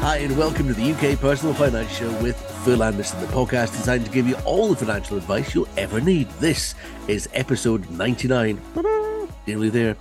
Hi, and welcome to the UK Personal Finance Show with Phil Anderson, the podcast designed to give you all the financial advice you'll ever need. This is episode 99. Nearly there.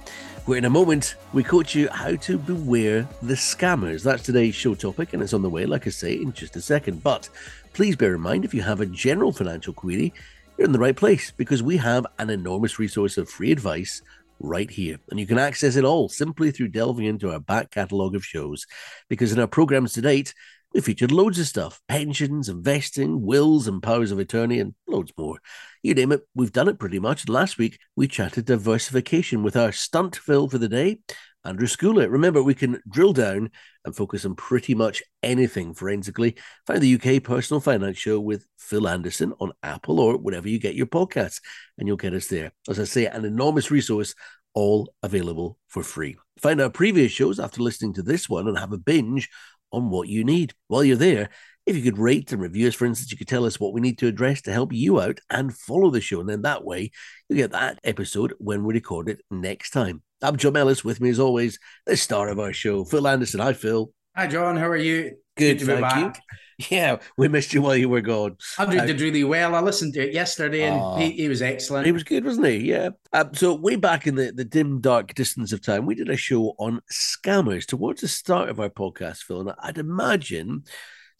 Where in a moment, we coach you how to beware the scammers. That's today's show topic, and it's on the way, like I say, in just a second. But please bear in mind if you have a general financial query, you're in the right place because we have an enormous resource of free advice right here. And you can access it all simply through delving into our back catalogue of shows. Because in our programs to date, we featured loads of stuff pensions, investing, wills, and powers of attorney, and loads more. You name it, we've done it pretty much. Last week, we chatted diversification with our stunt Phil for the day, Andrew Schooler. Remember, we can drill down and focus on pretty much anything forensically. Find the UK Personal Finance Show with Phil Anderson on Apple or wherever you get your podcasts, and you'll get us there. As I say, an enormous resource, all available for free. Find our previous shows after listening to this one and have a binge on what you need. While you're there, if you could rate and review us, for instance, you could tell us what we need to address to help you out and follow the show. And then that way, you get that episode when we record it next time. I'm John Ellis, with me as always, the star of our show, Phil Anderson. Hi, Phil. Hi, John. How are you? Good, Good to thank be back. You. Yeah, we missed you while you were gone. Andrew uh, did really well. I listened to it yesterday, and uh, he, he, was excellent. He was good, wasn't he? Yeah. Um, so way back in the, the dim, dark distance of time, we did a show on scammers towards the start of our podcast, Phil. And I'd imagine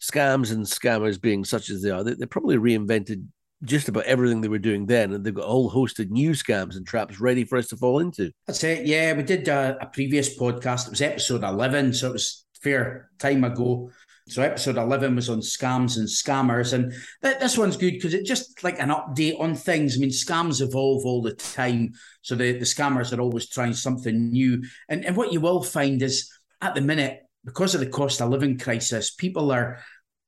scams and scammers being such as they are, they, they probably reinvented just about everything they were doing then, and they've got a whole host of new scams and traps ready for us to fall into. That's it. Yeah, we did a, a previous podcast. It was episode eleven, so it was fair time ago. So episode 11 was on scams and scammers. And th- this one's good because it's just like an update on things. I mean, scams evolve all the time. So the, the scammers are always trying something new. And, and what you will find is at the minute, because of the cost of living crisis, people are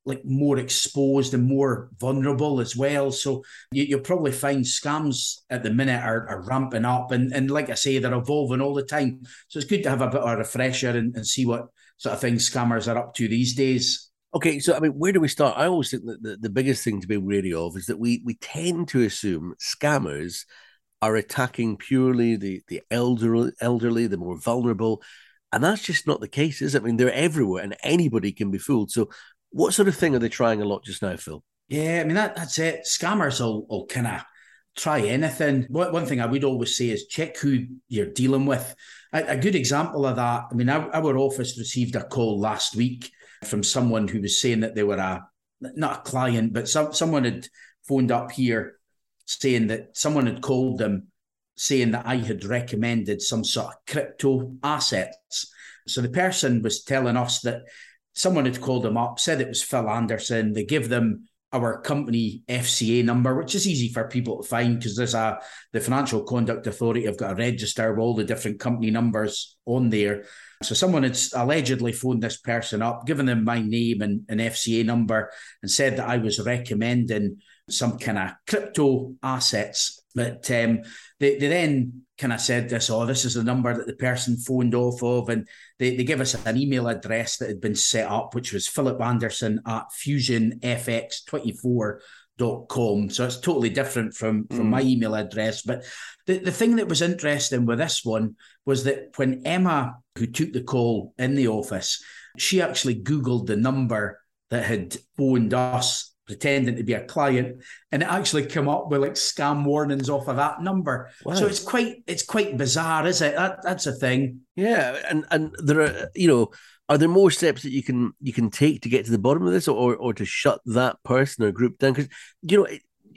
like more exposed and more vulnerable as well. So you, will probably find scams at the minute are, are ramping up. And, and like I say, they're evolving all the time. So it's good to have a bit of a refresher and, and see what sort of things scammers are up to these days. Okay, so I mean, where do we start? I always think that the, the biggest thing to be wary of is that we we tend to assume scammers are attacking purely the the elderly, elderly, the more vulnerable, and that's just not the case, is it? I mean, they're everywhere, and anybody can be fooled. So, what sort of thing are they trying a lot just now, Phil? Yeah, I mean that that's it. Scammers will, will kind of try anything. One thing I would always say is check who you're dealing with. A, a good example of that, I mean, our, our, office received a call last week from someone who was saying that they were a, not a client, but some, someone had phoned up here saying that someone had called them saying that I had recommended some sort of crypto assets. So the person was telling us that someone had called them up, said it was Phil Anderson. They give them our company FCA number, which is easy for people to find because there's a the Financial Conduct Authority have got a register of all the different company numbers on there. So someone had allegedly phoned this person up, given them my name and an FCA number, and said that I was recommending some kind of crypto assets. But um, they, they then kind of said this, oh, this is the number that the person phoned off of. And they, they give us an email address that had been set up, which was Philip Anderson at fusionfx24.com. So it's totally different from, from mm. my email address. But the, the thing that was interesting with this one was that when Emma, who took the call in the office, she actually Googled the number that had phoned us pretending to be a client and it actually come up with like scam warnings off of that number. Wow. so it's quite it's quite bizarre is it? That that's a thing. Yeah and and there are you know are there more steps that you can you can take to get to the bottom of this or or to shut that person or group down? Because you know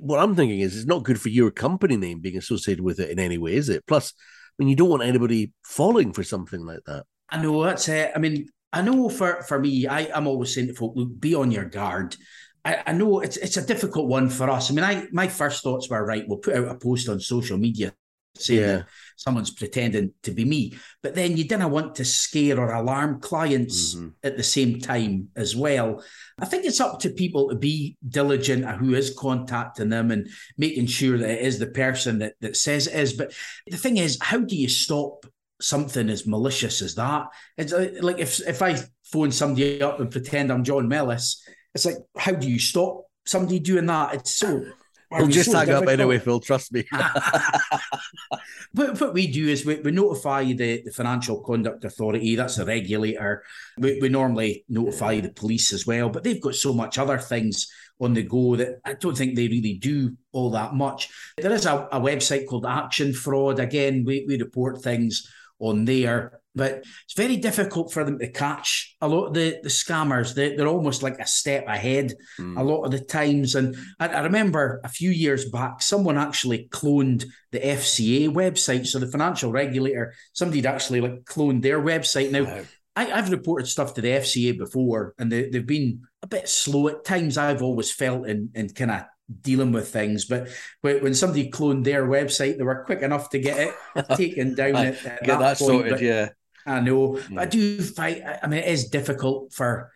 what i'm thinking is it's not good for your company name being associated with it in any way is it? Plus I mean, you don't want anybody falling for something like that. I know that's it. I mean I know for, for me, I, I'm always saying to folk, look, be on your guard. I, I, know it's it's a difficult one for us. I mean, I my first thoughts were right. We'll put out a post on social media saying yeah. that someone's pretending to be me, but then you didn't want to scare or alarm clients mm-hmm. at the same time as well. I think it's up to people to be diligent who is contacting them and making sure that it is the person that that says it is. But the thing is, how do you stop? something as malicious as that it's uh, like if if i phone somebody up and pretend i'm john ellis it's like, how do you stop somebody doing that? It's so We'll just so hang difficult. up anyway, Phil. Trust me. but what we do is we, we notify the, the Financial Conduct Authority, that's the regulator. We, we normally notify the police as well, but they've got so much other things on the go that I don't think they really do all that much. There is a, a website called Action Fraud. Again, we, we report things on there. But it's very difficult for them to catch a lot of the, the scammers. They, they're almost like a step ahead mm. a lot of the times. And I, I, remember a few years back, someone actually cloned the FCA website. So the financial regulator, somebody had actually like cloned their website. Now, wow. I, have reported stuff to the FCA before, and they, they've been a bit slow at times. I've always felt in, in kind of dealing with things. But when somebody cloned their website, they were quick enough to get it taken down at, at get that, that sorted. But yeah, I know. Yeah. I do fight. I mean, it is difficult for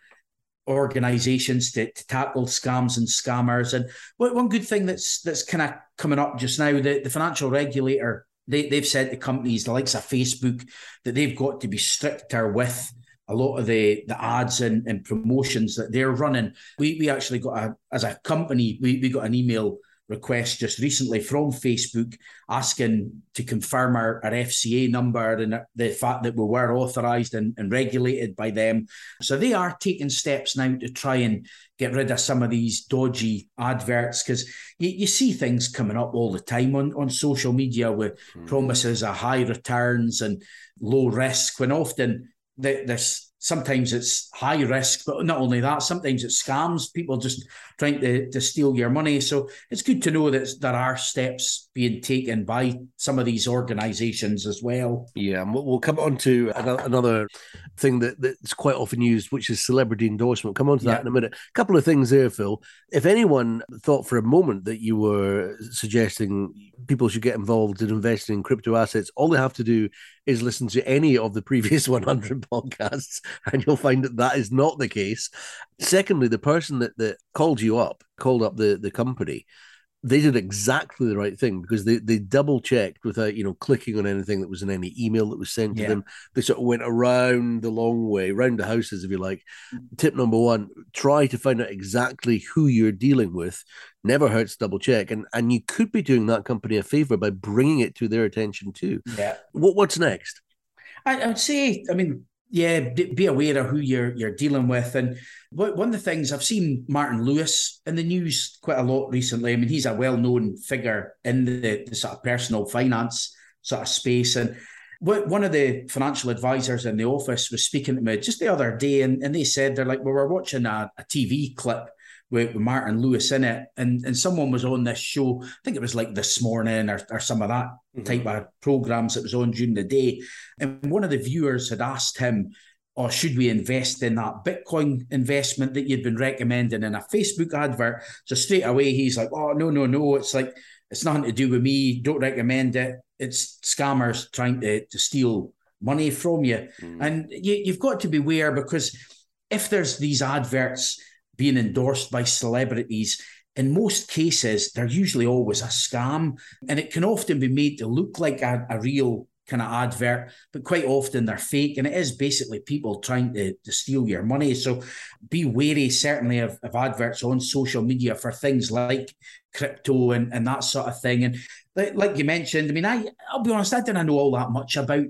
organizations to, to tackle scams and scammers. And one good thing that's that's kind of coming up just now, the, the financial regulator, they, they've said to companies, the likes of Facebook, that they've got to be stricter with a lot of the the ads and, and promotions that they're running. We we actually got a as a company we, we got an email request just recently from Facebook asking to confirm our, our FCA number and the fact that we were authorised and, and regulated by them. So they are taking steps now to try and get rid of some of these dodgy adverts because you, you see things coming up all the time on, on social media with mm-hmm. promises of high returns and low risk when often there's sometimes it's high risk, but not only that, sometimes it scams people just trying to, to steal your money. So it's good to know that there are steps being taken by some of these organizations as well. Yeah, and we'll come on to another thing that, that's quite often used, which is celebrity endorsement. Come on to that yeah. in a minute. A couple of things there, Phil. If anyone thought for a moment that you were suggesting people should get involved in investing in crypto assets, all they have to do is listen to any of the previous 100 podcasts, and you'll find that that is not the case. Secondly, the person that, that called you up, called up the, the company, they did exactly the right thing because they, they double checked without you know clicking on anything that was in any email that was sent to yeah. them. They sort of went around the long way, around the houses, if you like. Tip number one: try to find out exactly who you're dealing with. Never hurts double check, and and you could be doing that company a favor by bringing it to their attention too. Yeah. What what's next? I, I would say, I mean, yeah, be aware of who you're you're dealing with. And one of the things I've seen Martin Lewis in the news quite a lot recently. I mean, he's a well-known figure in the, the sort of personal finance sort of space. And one of the financial advisors in the office was speaking to me just the other day, and, and they said they're like, well, we're watching a, a TV clip with, with, Martin Lewis in it, and and someone was on this show. I think it was like this morning or, or some of that mm-hmm. type of programs that was on during the day. And one of the viewers had asked him, "Or oh, should we invest in that Bitcoin investment that you'd been recommending in a Facebook advert?" So straight away he's like, "Oh no, no, no! It's like it's nothing to do with me. Don't recommend it. It's scammers trying to to steal." money from you mm. and you, you've got to beware because if there's these adverts being endorsed by celebrities, in most cases, they're usually always a scam. And it can often be made to look like a, a real kind of advert, but quite often they're fake. And it is basically people trying to, to steal your money. So be wary, certainly, of, of adverts on social media for things like crypto and, and that sort of thing. And like, you mentioned, I mean, I, I'll be honest, I didn't know all that much about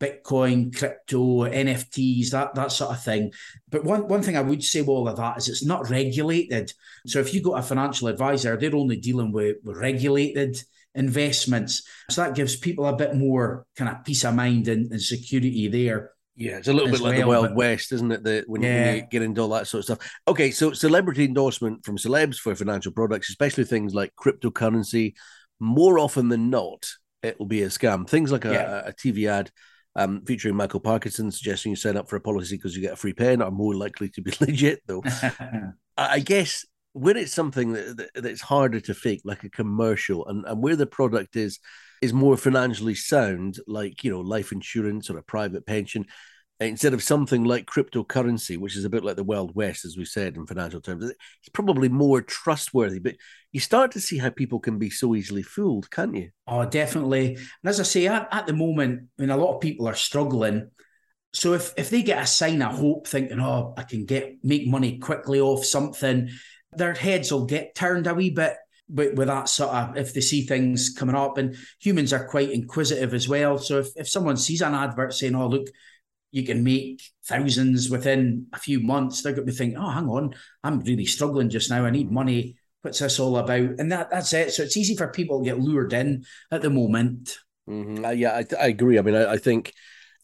Bitcoin, crypto, NFTs, that that sort of thing. But one, one thing I would say with all of that is it's not regulated. So if you got a financial advisor, they're only dealing with, with regulated investments. So that gives people a bit more kind of peace of mind and, and security there. Yeah, it's a little bit like well, the Wild West, isn't it? The, when, yeah. you get into all that sort of stuff. Okay, so celebrity endorsement from celebs for financial products, especially things like cryptocurrency, more often than not, it will be a scam. Things like a, yeah. a TV ad um, featuring Michael Parkinson suggesting you sign up for a policy because you get a free pen are more likely to be legit, though. I guess when it's something that, that, that's harder to fake, like a commercial, and, and where the product is is more financially sound, like you know life insurance or a private pension, instead of something like cryptocurrency, which is a bit like the Wild West, as we said in financial terms, it's probably more trustworthy. But you start to see how people can be so easily fooled, can't you? Oh, definitely. And as I say, at, at the moment, I mean, a lot of people are struggling. So if if they get a sign of hope, thinking, "Oh, I can get make money quickly off something," their heads will get turned a wee bit. with, with that sort of if they see things coming up, and humans are quite inquisitive as well. So if, if someone sees an advert saying, "Oh, look," you can make thousands within a few months. They're going to be thinking, "Oh, hang on, I'm really struggling just now. I need money. What's this all about?" And that that's it. So it's easy for people to get lured in at the moment. Mm-hmm. Uh, yeah, I, I, agree. I mean, I, I, think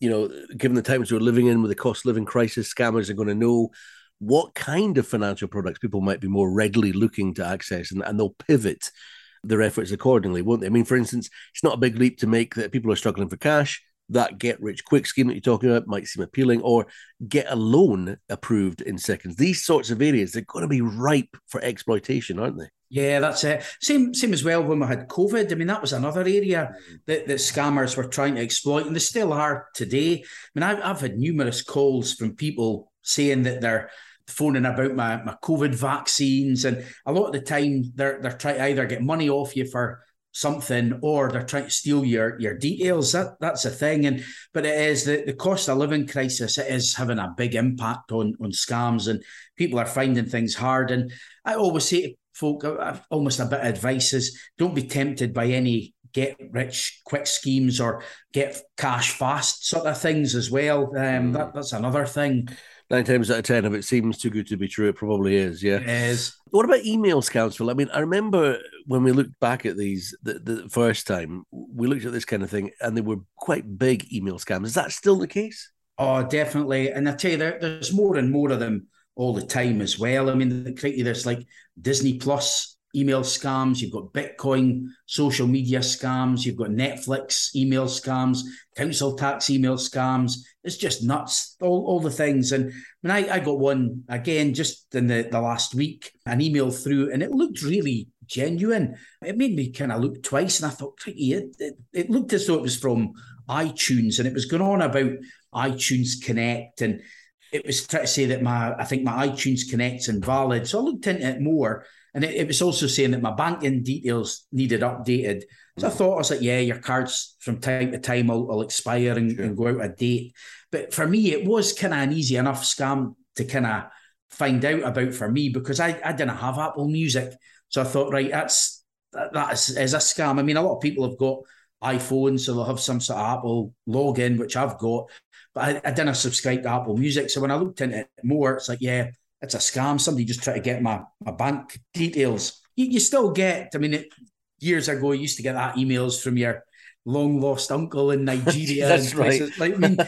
you know, given the times we're living in with the cost living crisis, scammers are going to know what kind of financial products people might be more readily looking to access, and, and they'll pivot their efforts accordingly, won't they? I mean, for instance, it's not a big leap to make that people are struggling for cash that get rich quick scheme that you're talking about might seem appealing, or get a loan approved in seconds. These sorts of areas, they're going to be ripe for exploitation, aren't they? Yeah, that's it. Same, same as well when we had COVID. I mean, that was another area that, that scammers were trying to exploit, and they still are today. I mean, I've, I've had numerous calls from people saying that they're phoning about my, my COVID vaccines, and a lot of the time they're they're trying to either get money off you for something or they're trying to steal your your details that that's a thing. And but it is the, the cost of living crisis it is having a big impact on on scams and people are finding things hard. And i always say to folk almost a bit of advice is don't be tempted by any get rich quick schemes or get cash fast sort of things as well. Um, mm. that, that's another thing nine times out of ten, if it seems too good to be true, it probably is. Yeah. It is. What about email scams, Phil? I mean, I remember when we looked back at these the, the first time, we looked at this kind of thing and they were quite big email scams. Is that still the case? Oh, definitely. And I tell you, there, there's more and more of them all the time as well. I mean, there's like Disney Plus email scams, you've got Bitcoin social media scams, you've got Netflix email scams, council tax email scams. It's just nuts, all, all the things. And when I, I got one again just in the, the last week, an email through, and it looked really genuine. It made me kind of look twice, and I thought, it, it, it looked as though it was from iTunes, and it was going on about iTunes Connect and it was trying to say that my I think my iTunes Connect's invalid. So I looked into it more and it, it, was also saying that my banking details needed updated. So I mm. thought I was like, yeah, your cards from time to time will, will expire and, sure. and, go out of date. But for me, it was kind of an easy enough scam to kind of find out about for me because I, I didn't have Apple Music. So I thought, right, that's that, that is, is a scam. I mean, a lot of people have got iPhones, so they'll have some sort of Apple login, which I've got, but I, I didn't subscribe to Apple Music. So when I looked into it more, it's like, yeah, it's a scam. Somebody just tried to get my, my bank details. You, you still get, I mean, it, years ago, you used to get that emails from your long lost uncle in Nigeria. That's right. Like, I mean,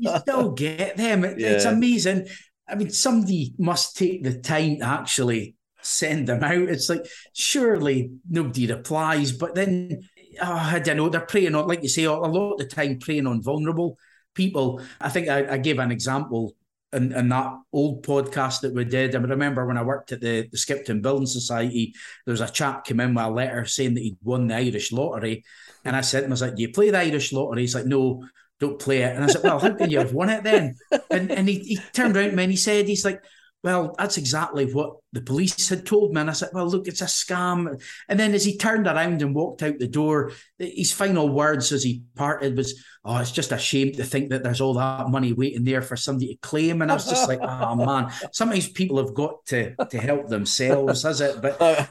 you still get them. It, yeah. It's amazing. I mean, somebody must take the time to actually send them out. It's like, surely nobody replies, but then, oh, I don't know, they're preying on, like you say, a lot of the time preying on vulnerable people. I think I, I gave an example in, in that old podcast that we did. I remember when I worked at the, the Skipton Building Society, there was a chap came in with a letter saying that he'd won the Irish lottery. And I said him, I was like, Do you play the Irish lottery? He's like, No, don't play it. And I said, Well, how can you have won it then? And and he, he turned around to me and he said, He's like, well, that's exactly what the police had told me. And I said, well, look, it's a scam. And then as he turned around and walked out the door, his final words as he parted was, oh, it's just a shame to think that there's all that money waiting there for somebody to claim. And I was just like, oh, man, sometimes people have got to, to help themselves, has it? But uh,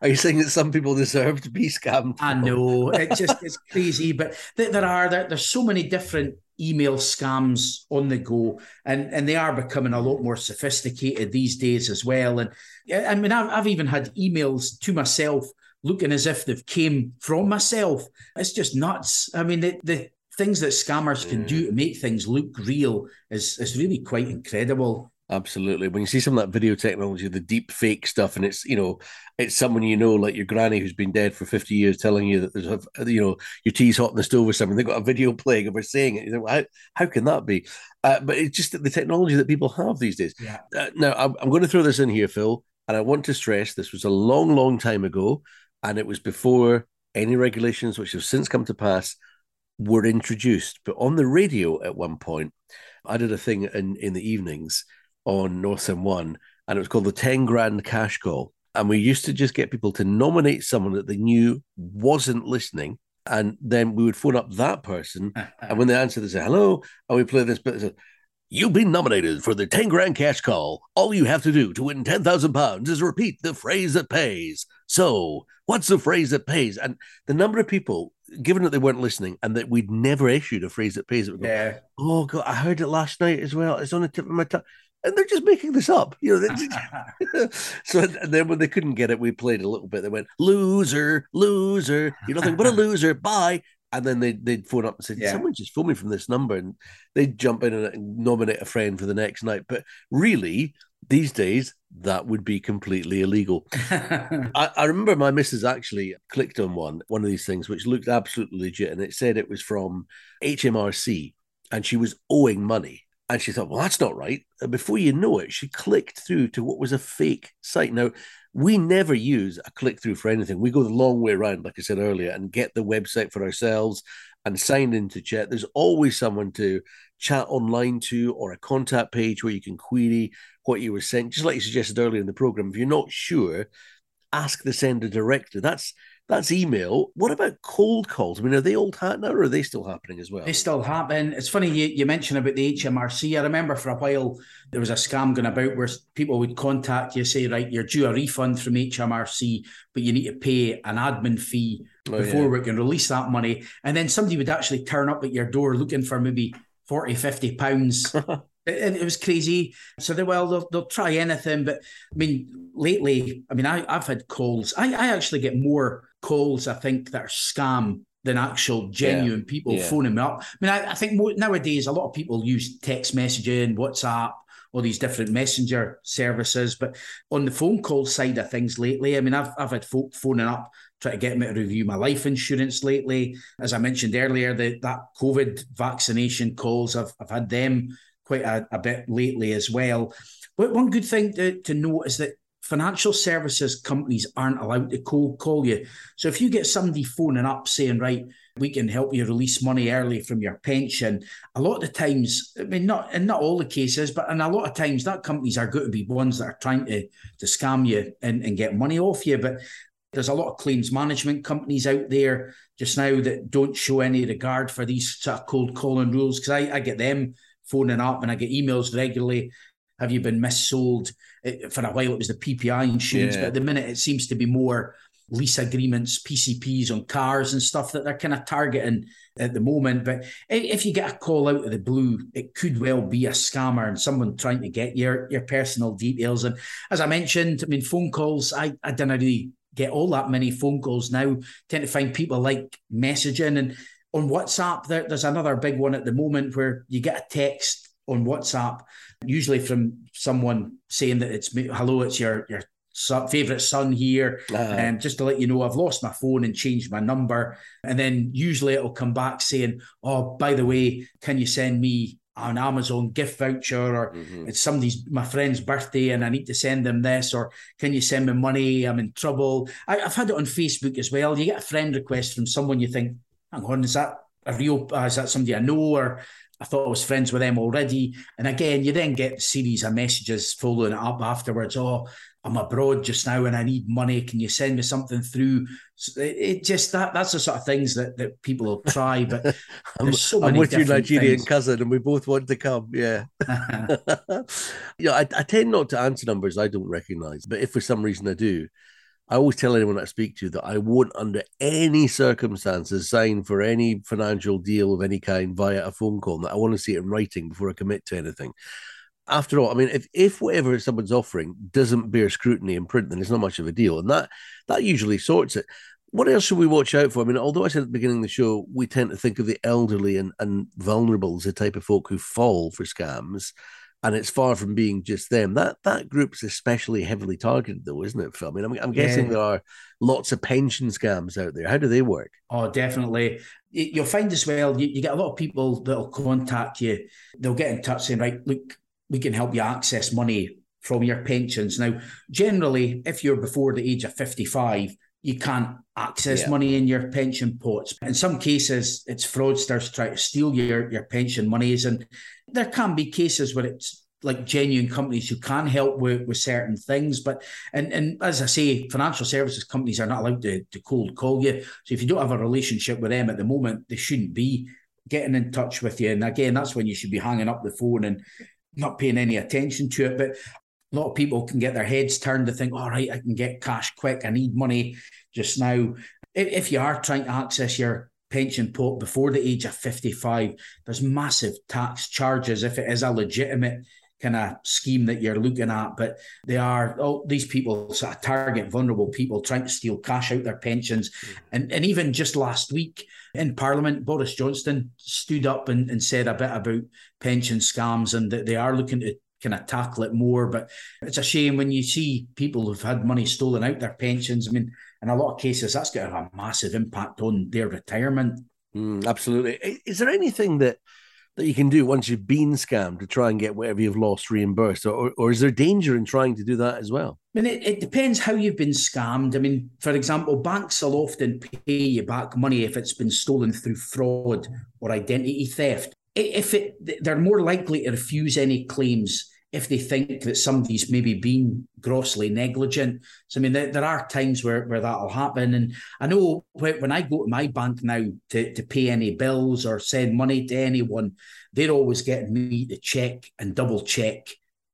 are you saying that some people deserve to be scammed? I know. It just, it's crazy. But there are, there, there's so many different email scams on the go, and and they are becoming a lot more sophisticated these days as well. And I mean, I've, I've even had emails to myself looking as if they've came from myself. It's just nuts. I mean, the the things that scammers can do mm. to make things look real is is really quite incredible. Absolutely. When you see some of that video technology, the deep fake stuff, and it's you know, it's someone you know, like your granny who's been dead for fifty years, telling you that there's a you know your tea's hot in the stove or something. They've got a video playing and we're saying it. You know, how how can that be? Uh, but it's just the technology that people have these days. Yeah. Uh, now I'm, I'm going to throw this in here, Phil, and I want to stress this was a long, long time ago, and it was before any regulations which have since come to pass were introduced. But on the radio at one point, I did a thing in in the evenings on North One, and it was called the 10 grand cash call. And we used to just get people to nominate someone that they knew wasn't listening. And then we would phone up that person. and when they answered, they say, hello. And we play this bit. You've been nominated for the 10 grand cash call. All you have to do to win 10,000 pounds is repeat the phrase that pays. So, what's the phrase that pays? And the number of people, given that they weren't listening and that we'd never issued a phrase that pays, it would go, Yeah. oh, God, I heard it last night as well. It's on the tip of my tongue. And they're just making this up. You know, they- so and then when they couldn't get it, we played a little bit. They went, loser, loser. You know, think, what a loser, bye. And then they, they'd phone up and say, Yeah. someone just phoned me from this number. And they'd jump in and nominate a friend for the next night. But really, these days, that would be completely illegal. I, I remember my missus actually clicked on one, one of these things, which looked absolutely legit. And it said it was from HMRC and she was owing money. And she thought, well, that's not right. And before you know it, she clicked through to what was a fake site. Now, we never use a click through for anything. We go the long way around, like I said earlier, and get the website for ourselves and sign into chat. There's always someone to chat online to or a contact page where you can query what you were sent. Just like you suggested earlier in the program, if you're not sure, ask the sender directly. That's that's email. What about cold calls? I mean, are they old hat now, or are they still happening as well? They still happen. It's funny you, you mentioned about the HMRC. I remember for a while there was a scam going about where people would contact you, say, right, you're due a refund from HMRC, but you need to pay an admin fee Oh, before yeah. we can release that money. And then somebody would actually turn up at your door looking for maybe 40, 50 pounds. And it was crazy. So they well, they'll, they'll try anything. But I mean, lately, I mean, I, I've had calls. I, I actually get more calls, I think, that are scam than actual genuine people yeah. phoning me up. I mean, I, I think mo- nowadays a lot of people use text messaging, WhatsApp, all these different messenger services. But on the phone call side of things lately, I mean, I've, I've had folk phoning up trying to get me to review my life insurance lately. As I mentioned earlier, the, that COVID vaccination calls, I've, I've had them quite a, a bit lately as well. But one good thing to, to note is that financial services companies aren't allowed to cold call you. So if you get somebody phoning up saying, right, we can help you release money early from your pension, a lot of times, I mean, not in not all the cases, but in a lot of times, that companies are going to be ones that are trying to, to scam you and, and get money off you. But there's a lot of claims management companies out there just now that don't show any regard for these sort of cold calling rules because I, I get them phoning up and I get emails regularly. Have you been missold? It, for a while, it was the PPI insurance, Yeah. but at the minute, it seems to be more lease agreements, PCPs on cars and stuff that they're kind of targeting at the moment. But if you get a call out of the blue, it could well be a scammer and someone trying to get your your personal details. And as I mentioned, I mean, phone calls, I, I don't really get all that many phone calls now. Tend to find people like messaging and on WhatsApp, there, there's another big one at the moment where you get a text on WhatsApp, usually from someone saying that it's me, hello, it's your your son, favorite son here, Ah, and just to let you know, I've lost my phone and changed my number. And then usually it'll come back saying, oh, by the way, can you send me an Amazon gift voucher or mhm. it's somebody's my friend's birthday and I need to send them this, or can you send me money? I'm in trouble. I, I've had it on Facebook as well. You get a friend request from someone you think, hang on, is that a real? Uh, is that somebody I know, or I thought I was friends with them already? And again, you then get a series of messages following it up afterwards. Oh, I'm abroad just now and I need money. Can you send me something through? It, it just that that's the sort of things that that people will try, but I'm, there's so I'm with your Nigerian things. cousin, and we both want to come. Yeah. yeah, I, I tend not to answer numbers I don't recognize, but if for some reason I do, I always tell anyone I speak to that I won't, under any circumstances, sign for any financial deal of any kind via a phone call. That I want to see it in writing before I commit to anything. After all, I mean, if, if whatever someone's offering doesn't bear scrutiny in print, then it's not much of a deal, and that that usually sorts it. What else should we watch out for? I mean, although I said at the beginning of the show, we tend to think of the elderly and, and vulnerable as the type of folk who fall for scams, and it's far from being just them. That that group's especially heavily targeted, though, isn't it, Phil? I mean, I'm, I'm guessing Yeah. there are lots of pension scams out there. How do they work? Oh, definitely. You- You'll find as well, you, you get a lot of people that'll contact you. They'll get in touch saying, right, look, we can help you access money from your pensions. Now, generally, if you're before the age of 55, you can't access Yeah. money in your pension pots. In some cases, it's fraudsters trying to steal your, your pension monies. And there can be cases where it's like genuine companies who can help with, with certain things. But and and as I say, financial services companies are not allowed to, to cold call you. So if you don't have a relationship with them at the moment, they shouldn't be getting in touch with you. And again, that's when you should be hanging up the phone and not paying any attention to it. But a lot of people can get their heads turned to think, all right, I can get cash quick. I need money just now. If you are trying to access your pension pot before the age of 55, there's massive tax charges if it is a legitimate kind of scheme that you're looking at. But they are all these people sort of target vulnerable people trying to steal cash out their pensions. Mm. And and even just last week in Parliament, Boris Johnson stood up and, and said a bit about pension scams and that they are looking to kind of tackle it more. But it's a shame when you see people who've had money stolen out their pensions. I mean, in a lot of cases, that's got a massive impact on their retirement. Mm, absolutely. Is there anything that that you can do once you've been scammed to try and get whatever you've lost reimbursed, or, or is there danger in trying to do that as well? I mean, it, it depends how you've been scammed. I mean, for example, banks will often pay you back money if it's been stolen through fraud or identity theft. If it, they're more likely to refuse any claims if they think that somebody's maybe been grossly negligent. So, I mean, there, there are times where, where that'll happen. And I know when I go to my bank now to, to pay any bills or send money to anyone, they're always getting me to check and double check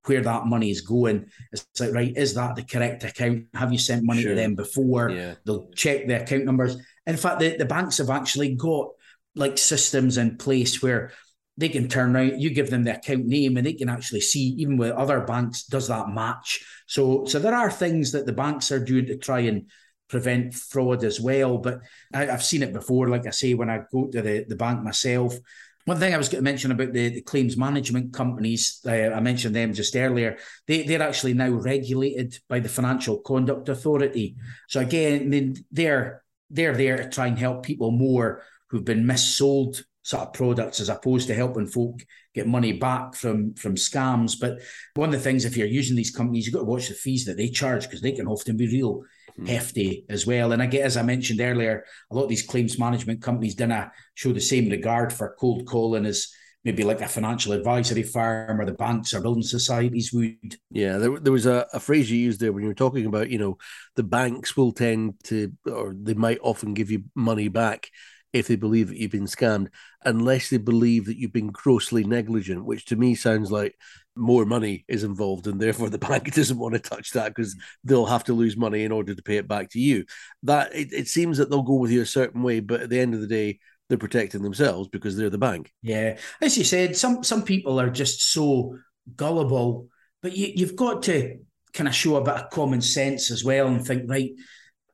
where that money is going. It's like, right, is that the correct account? Have you sent money sure. to them before? Yeah. They'll check the account numbers. In fact, the, the banks have actually got like systems in place where they can turn around, you give them the account name and they can actually see, even with other banks, does that match? So, so there are things that the banks are doing to try and prevent fraud as well. But I, have seen it before, like I say, when I go to the, the bank myself. One thing I was going to mention about the, the claims management companies, uh, I mentioned them just earlier, they, they're actually now regulated by the Financial Conduct Authority. So again, they're, they're there to try and help people more who've been missold sort of products as opposed to helping folk get money back from from scams. But one of the things, if you're using these companies, you've got to watch the fees that they charge because they can often be real mm. hefty as well. And I get, as I mentioned earlier, a lot of these claims management companies didn't show the same regard for cold calling as maybe like a financial advisory firm or the banks or building societies would. Yeah, there, there was a, a phrase you used there when you were talking about, you know, the banks will tend to, or they might often give you money back if they believe that you've been scammed, unless they believe that you've been grossly negligent, which to me sounds like more money is involved, and therefore the bank doesn't want to touch that because mm. they'll have to lose money in order to pay it back to you. That it, it seems that they'll go with you a certain way, but at the end of the day, they're protecting themselves because they're the bank. Yeah, as you said, some some people are just so gullible, but you, you've got to kind of show a bit of common sense as well and think, right,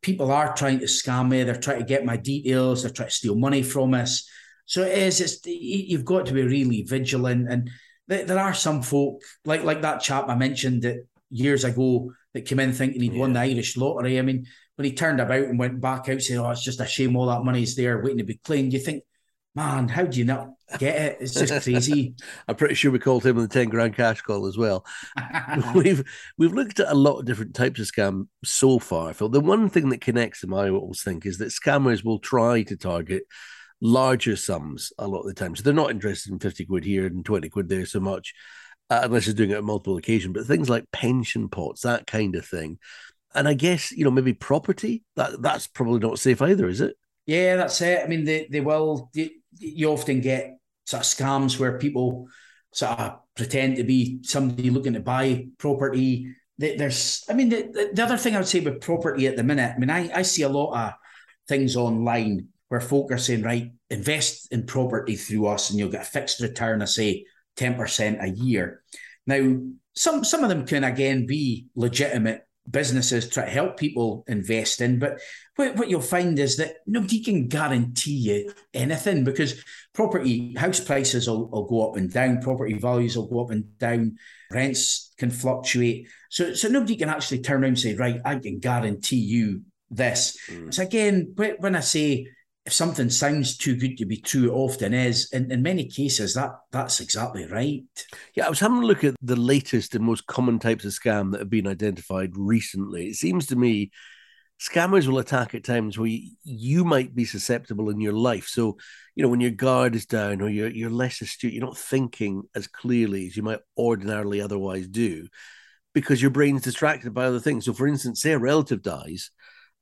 people are trying to scam me. They're trying to get my details. They're trying to steal money from us. So it is. It's you've got to be really vigilant. And there are some folk like like that chap I mentioned that years ago that came in thinking he'd yeah. won the Irish lottery. I mean, when he turned about and went back out saying, "Oh, it's just a shame all that money's there waiting to be claimed," you think, man, how do you not get it? It's just crazy. I'm pretty sure we called him on the 10 grand cash call as well. we've we've looked at a lot of different types of scam so far. Phil. The one thing that connects them, I always think, is that scammers will try to target larger sums a lot of the time. So they're not interested in 50 quid here and 20 quid there so much, uh, unless they're doing it on multiple occasions. But things like pension pots, that kind of thing. And I guess, you know, maybe property, that that's probably not safe either, is it? Yeah, that's it. I mean, they, they will, you often get sort of scams where people sort of pretend to be somebody looking to buy property. There's, I mean, the, the other thing I would say with property at the minute, I mean, I, I see a lot of things online where folk are saying, right, invest in property through us and you'll get a fixed return of, say, 10% a year. Now, some some of them can again be legitimate businesses try to help people invest in. But what, what you'll find is that nobody can guarantee you anything because property house prices will, will go up and down, property values will go up and down, rents can fluctuate. So so nobody can actually turn around and say, right, I can guarantee you this. Mm. So again, when I say if something sounds too good to be true, often is. In, in many cases, that that's exactly right. Yeah, I was having a look at the latest and most common types of scam that have been identified recently. It seems to me scammers will attack at times where you, you might be susceptible in your life. So, you know, when your guard is down or you're you're less astute, you're not thinking as clearly as you might ordinarily otherwise do, because your brain's distracted by other things. So, for instance, say a relative dies,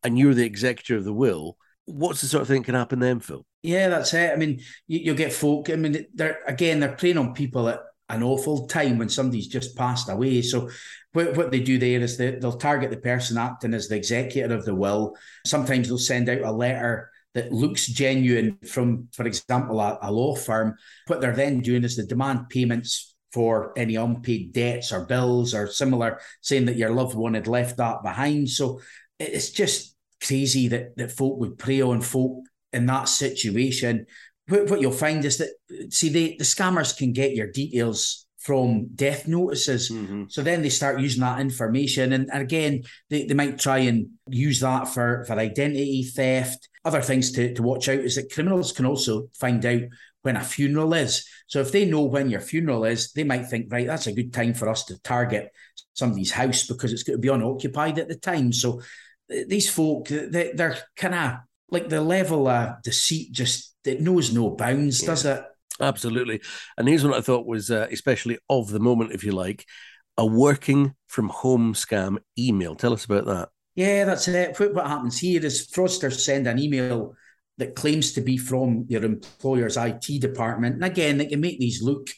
and you're the executor of the will what's the sort of thing can happen then, Phil? Yeah, that's it. I mean, you, will get folk. I mean, they're again, they're playing on people at an awful time when somebody's just passed away. So what, what they do there is they, they'll target the person acting as the executor of the will. Sometimes they'll send out a letter that looks genuine from, for example, a, a law firm. What they're then doing is they demand payments for any unpaid debts or bills or similar, saying that your loved one had left that behind. So it's just crazy that that folk would prey on folk in that situation. What, what you'll find is that see they, the scammers can get your details from death notices. Mm-hmm. So then they start using that information. And again, they, they might try and use that for, for identity theft. Other things to, to watch out is that criminals can also find out when a funeral is. So if they know when your funeral is, they might think, right, that's a good time for us to target somebody's house because it's going to be unoccupied at the time. So these folk, they, they're kind of like the level of deceit just it knows no bounds, yeah. does it? Absolutely. And here's what I thought was uh, especially of the moment, if you like, a working from home scam email. Tell us about that. Yeah, that's it. What happens here is fraudsters send an email that claims to be from your employer's IT department. And again, they can make these look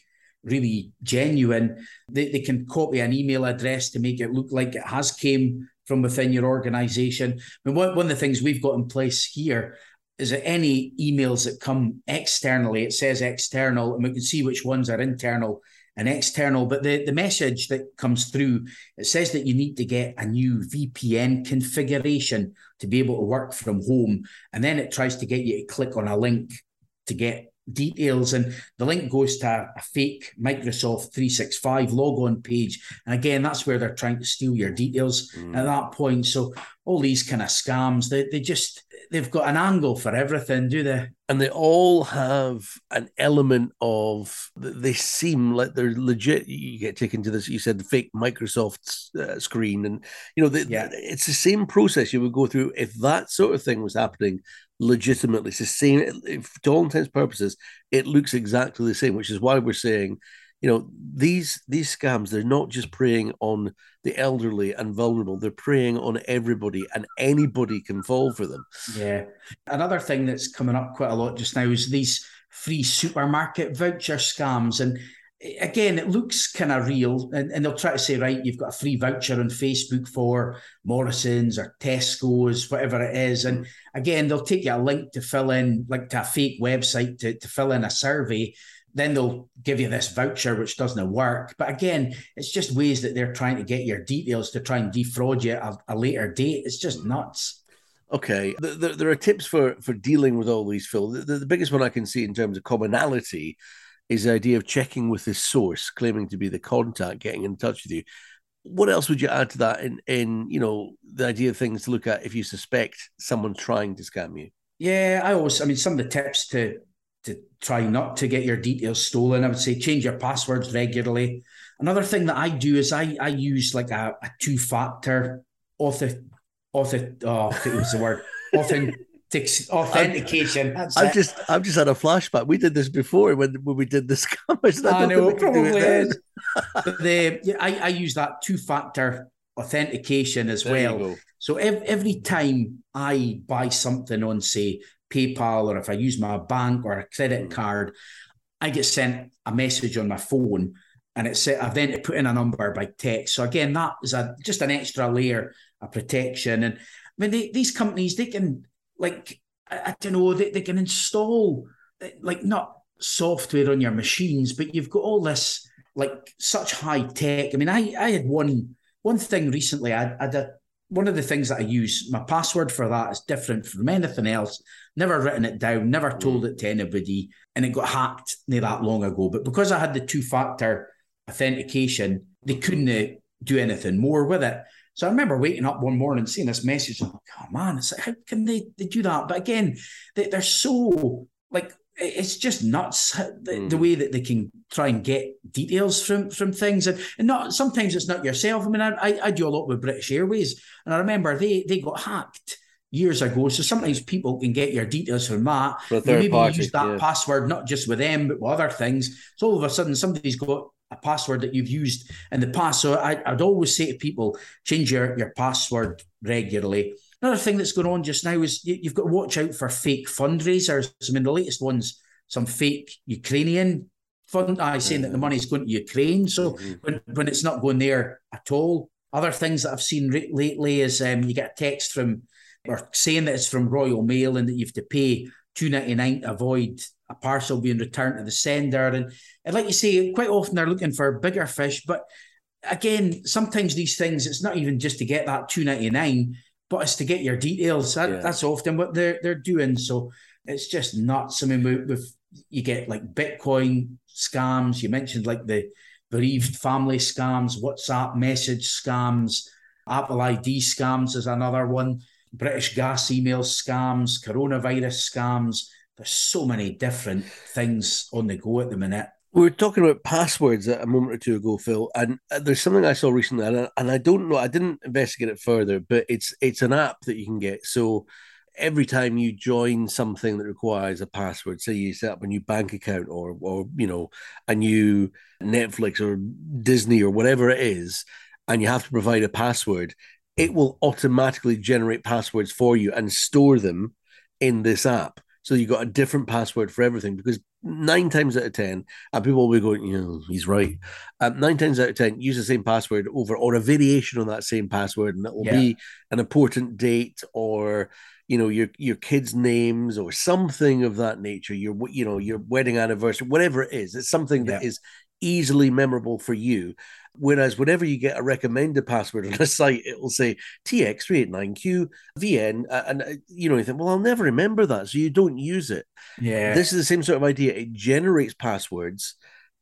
really genuine. They, they can copy an email address to make it look like it has came from within your organization. I mean, one, one of the things we've got in place here is that any emails that come externally, it says external, and we can see which ones are internal and external. But the, the message that comes through, it says that you need to get a new VPN configuration to be able to work from home. And then it tries to get you to click on a link to get details and the link goes to a fake Microsoft 365 logon page. And again that's where they're trying to steal your details mm. at that point. So all these kind of scams they, they just they've got an angle for everything do they? And they all have an element of they seem like they're legit. You get taken to this you said the fake microsoft uh, screen. And you know yeah. it's the same process you would go through if that sort of thing was happening legitimately. It's the same, to all intents purposes, it looks exactly the same, which is why we're saying, you know, these these scams, they're not just preying on the elderly and vulnerable, they're preying on everybody and anybody can fall for them. Yeah. Another thing that's coming up quite a lot just now is these free supermarket voucher scams. And again, it looks kind of real, and, and they'll try to say, right, you've got a free voucher on Facebook for Morrison's or Tesco's, whatever it is. And again, they'll take you a link to fill in, like to a fake website to, to fill in a survey. Then they'll give you this voucher, which doesn't work. But again, it's just ways that they're trying to get your details to try and defraud you at a, later date. It's just nuts. Okay, there, there are tips for for dealing with all these, Phil. The, the biggest one I can see in terms of commonality is the idea of checking with the source, claiming to be the contact, getting in touch with you. What else would you add to that in, in you know, the idea of things to look at if you suspect someone trying to scam you? Yeah, I always, I mean, some of the tips to to try not to get your details stolen, I would say change your passwords regularly. Another thing that I do is I I use like a, a two factor author author oh it was the word authentic authentication. I've, I've just I've just had a flashback. We did this before when, when we did this scammers. I, I know it probably is. the, yeah, I, I use that two factor authentication as there well. So every, every time I buy something on say PayPal or if I use my bank or a credit mm. card, I get sent a message on my phone and it's I've then to put in a number by text. So again, that is a just an extra layer of protection. And I mean, they, these companies they can like I, I don't know they, they can install like not software on your machines, but you've got all this like such high tech. I mean, I I had one one thing recently. I, I had a, one of the things that I use. My password for that is different from anything else. Never written it down. Never mm. told it to anybody, and it got hacked not that long ago. But because I had the two factor authentication, they couldn't uh, do anything more with it. So I remember waking up one morning seeing this message. I'm like, oh man, it's like, how can they, they do that? But again, they, they're so like it's just nuts the, mm. the, way that they can try and get details from from things and, and not sometimes it's not yourself i mean I, I do a lot with british airways and i remember they they got hacked years ago so sometimes people can get your details from that maybe party, use that yeah. password not just with them but with other things so all of a sudden somebody's got a password that you've used in the past. So I, would always say to people, change your, your password regularly. Another thing that's going on just now is you, have got to watch out for fake fundraisers. I mean, the latest one's some fake Ukrainian fund I saying that the money's going to Ukraine. So mm-hmm. when, when it's not going there at all. Other things that I've seen re- lately is um, you get a text from or saying that it's from Royal Mail and that you have to pay two ninety nine to avoid a parcel being returned to the sender. And, and like you say, quite often they're looking for bigger fish. But again, sometimes these things, it's not even just to get that two ninety nine, but it's to get your details. That, yeah. That's often what they're they're doing. So it's just nuts. I mean, with, with you get like Bitcoin scams. You mentioned like the bereaved family scams, WhatsApp message scams, Apple ID scams is another one. British gas email scams, coronavirus scams. There's so many different things on the go at the minute. We were talking about passwords a moment or two ago, Phil, and uh, there's something I saw recently, and I, and I don't know, I didn't investigate it further, but it's it's an app that you can get. So every time you join something that requires a password, say you set up a new bank account or or you know a new Netflix or Disney or whatever it is, and you have to provide a password, it will automatically generate passwords for you and store them in this app. So you got a different password for everything because nine times out of ten, and people will be going, you know, he's right. Um, nine times out of ten, use the same password over or a variation on that same password, and it will yeah. be an important date or you know your your kids' names or something of that nature. Your you know your wedding anniversary, whatever it is. It's something that yeah. is easily memorable for you. Whereas whenever you get a recommended password on a site, it will say TX389Q VN, uh, and uh, you know you think, well, I'll never remember that, so you don't use it. Yeah, this is the same sort of idea. It generates passwords.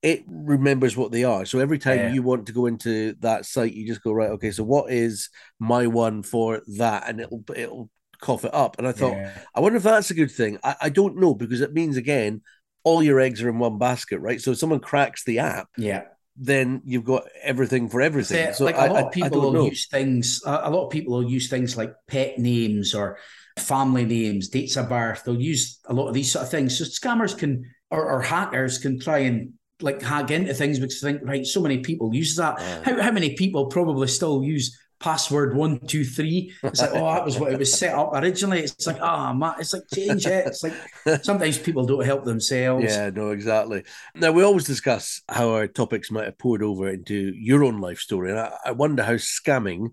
It remembers what they are. So every time yeah. you want to go into that site, you just go right. Okay, so what is my one for that, and it'll it'll cough it up. And I thought, yeah. I wonder if that's a good thing. I, I don't know because it means again, all your eggs are in one basket, right? So if someone cracks the app, yeah, then you've got everything for everything. So like a lot of people will know. use things. A lot of people will use things like pet names or family names, dates of birth. They'll use a lot of these sort of things. So scammers can or, or hackers can try and like hack into things because think right. So many people use that. Yeah. How how many people probably still use password one two three. It's like, oh, that was what it was set up originally. It's like, ah, oh, man, it's like change it. It's like sometimes people don't help themselves. Yeah, no, exactly. Now we always discuss how our topics might have poured over into your own life story, and I, I wonder how scamming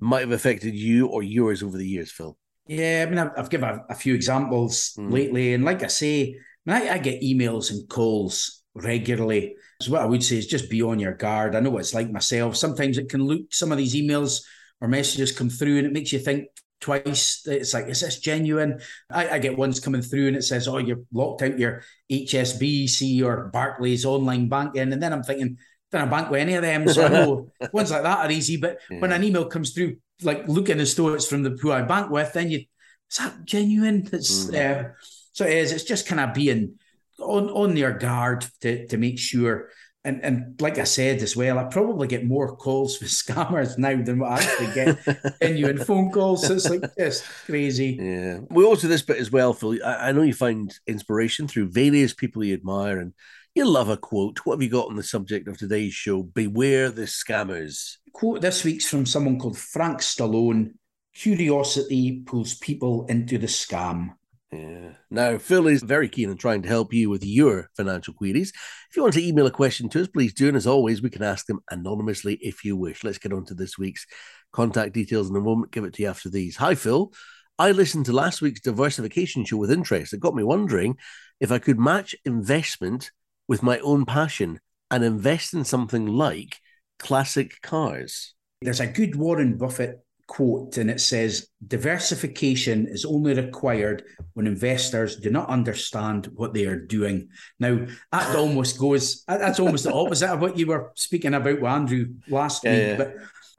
might have affected you or yours over the years, Phil. Yeah, I mean, I've, I've given a, a, few examples mm. lately, and like I say, I, mean, I, I get emails and calls regularly so what I would say is just be on your guard. I know what it's like myself. Sometimes it can look some of these emails or messages come through and it makes you think twice. It's like, is this genuine? I, I get ones coming through and it says, oh, you're locked out your HSBC or Barclays online banking. And then I'm thinking, don't bank with any of them. So I know ones like that are easy. But yeah. when an email comes through, like looking as though it's from the who I bank with, then you, is that genuine? It's mm. uh, so it is. It's just kind of being on on their guard to to make sure. And and like I said as well, I probably get more calls for scammers now than what I actually get genuine phone calls. So it's like just crazy. Yeah. We also this bit as well, Phil. I, I know you find inspiration through various people you admire and you love a quote. What have you got on the subject of today's show? Beware the scammers. Quote this week's from someone called Frank Stallone. Curiosity pulls people into the scam. Yeah. Now, Phil is very keen on trying to help you with your financial queries. If you want to email a question to us, please do. And as always, we can ask them anonymously if you wish. Let's get on to this week's contact details in a moment. Give it to you after these. Hi, Phil. I listened to last week's diversification show with interest. It got me wondering if I could match investment with my own passion and invest in something like classic cars. There's a good Warren Buffett quote and it says diversification is only required when investors do not understand what they are doing. Now that almost goes that's almost the opposite of what you were speaking about with andrew last yeah, week yeah. but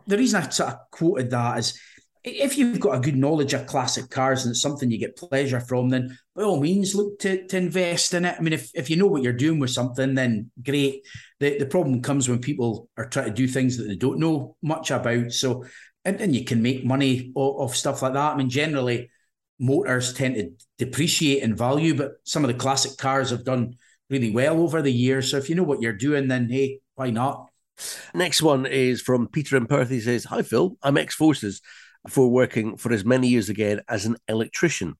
the reason i sort of quoted that is if you've got a good knowledge of classic cars and it's something you get pleasure from then by all means look to, to invest in it. I mean if, if you know what you're doing with something then great. The, the problem comes when people are trying to do things that they don't know much about. So and, you can make money off, stuff like that. I mean, generally, motors tend to depreciate in value, but some of the classic cars have done really well over the years. So if you know what you're doing, then hey, why not? Next one is from Peter in Perth. He says, Hi, Phil. I'm ex forces for working for as many years again as an electrician.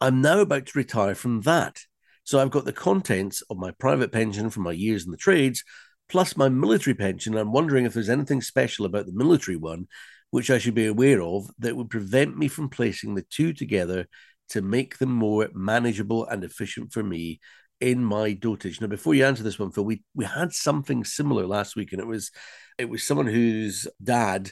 I'm now about to retire from that. So I've got the contents of my private pension from my years in the trades, plus my military pension. I'm wondering if there's anything special about the military one which I should be aware of that would prevent me from placing the two together to make them more manageable and efficient for me in my dotage. Now, before you answer this one, Phil, we we had something similar last week, and it was it was someone whose dad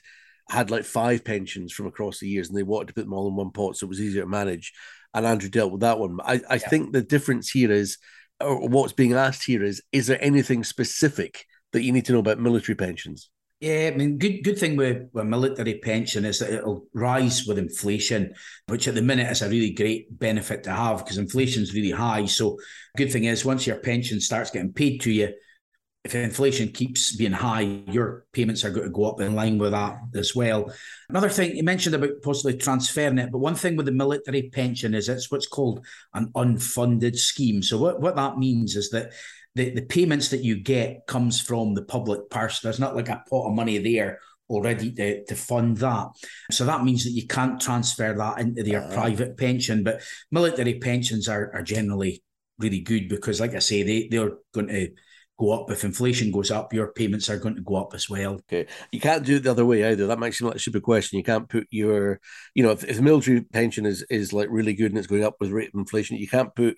had like five pensions from across the years, and they wanted to put them all in one pot, so it was easier to manage. And Andrew dealt with that one. I, I yeah. think the difference here is, or what's being asked here is, is there anything specific that you need to know about military pensions? Yeah, I mean, good good thing with, with military pension is that it'll rise with inflation, which at the minute is a really great benefit to have because inflation's really high. So, good thing is once your pension starts getting paid to you, if inflation keeps being high, your payments are going to go up in line with that as well. Another thing you mentioned about possibly transferring it, but one thing with the military pension is it's what's called an unfunded scheme. So what, what that means is that the, the payments that you get comes from the public purse. There's not like a pot of money there already to, to fund that. So that means that you can't transfer that into your uh, private pension. But military pensions are, are generally really good because, like I say, they, they're going to go up. If inflation goes up, your payments are going to go up as well. Okay. You can't do it the other way either. That makes seem like a stupid question. You can't put your, you know, if, if the military pension is, is like really good and it's going up with rate of inflation, you can't put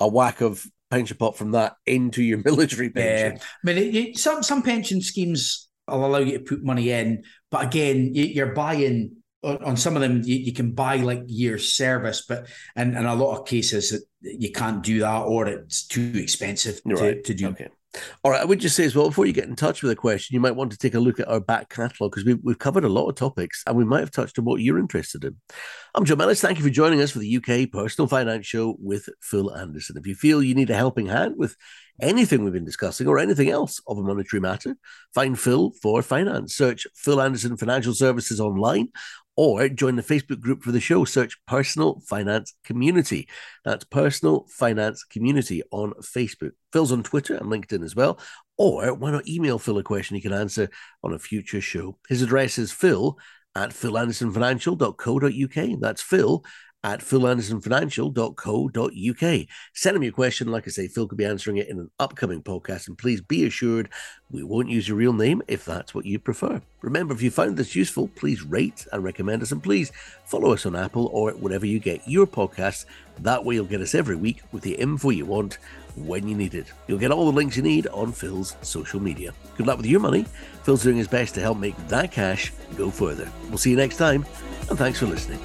a whack of pension pot from that into your military pension. Yeah. I mean, it, it, some some pension schemes will allow you to put money in, but again, you, are buying on, some of them. You, you, can buy like years service, but in, in a lot of cases, you can't do that, or it's too expensive to, right. to do. Okay. All right, I would just say as well, before you get in touch with a question, you might want to take a look at our back catalogue because we've, we've covered a lot of topics and we might have touched on what you're interested in. I'm Joe Mellis. Thank you for joining us for the UK Personal Finance Show with Phil Anderson. If you feel you need a helping hand with anything we've been discussing or anything else of a monetary matter, find Phil for finance. Search Phil Anderson Financial Services online or join the Facebook group for the show. Search Personal Finance Community. That's Personal Finance Community on Facebook. Phil's on Twitter and LinkedIn as well. Or why not email Phil a question he can answer on a future show? His address is phil at philandersonfinancial.co.uk. That's phil at philandersonfinancial.co.uk. Send him your question. Like I say, Phil could be answering it in an upcoming podcast. And please be assured we won't use your real name if that's what you prefer. Remember, if you found this useful, please rate and recommend us. And please follow us on Apple or wherever you get your podcasts. That way, you'll get us every week with the info you want when you need it. You'll get all the links you need on Phil's social media. Good luck with your money. Phil's doing his best to help make that cash go further. We'll see you next time, and thanks for listening.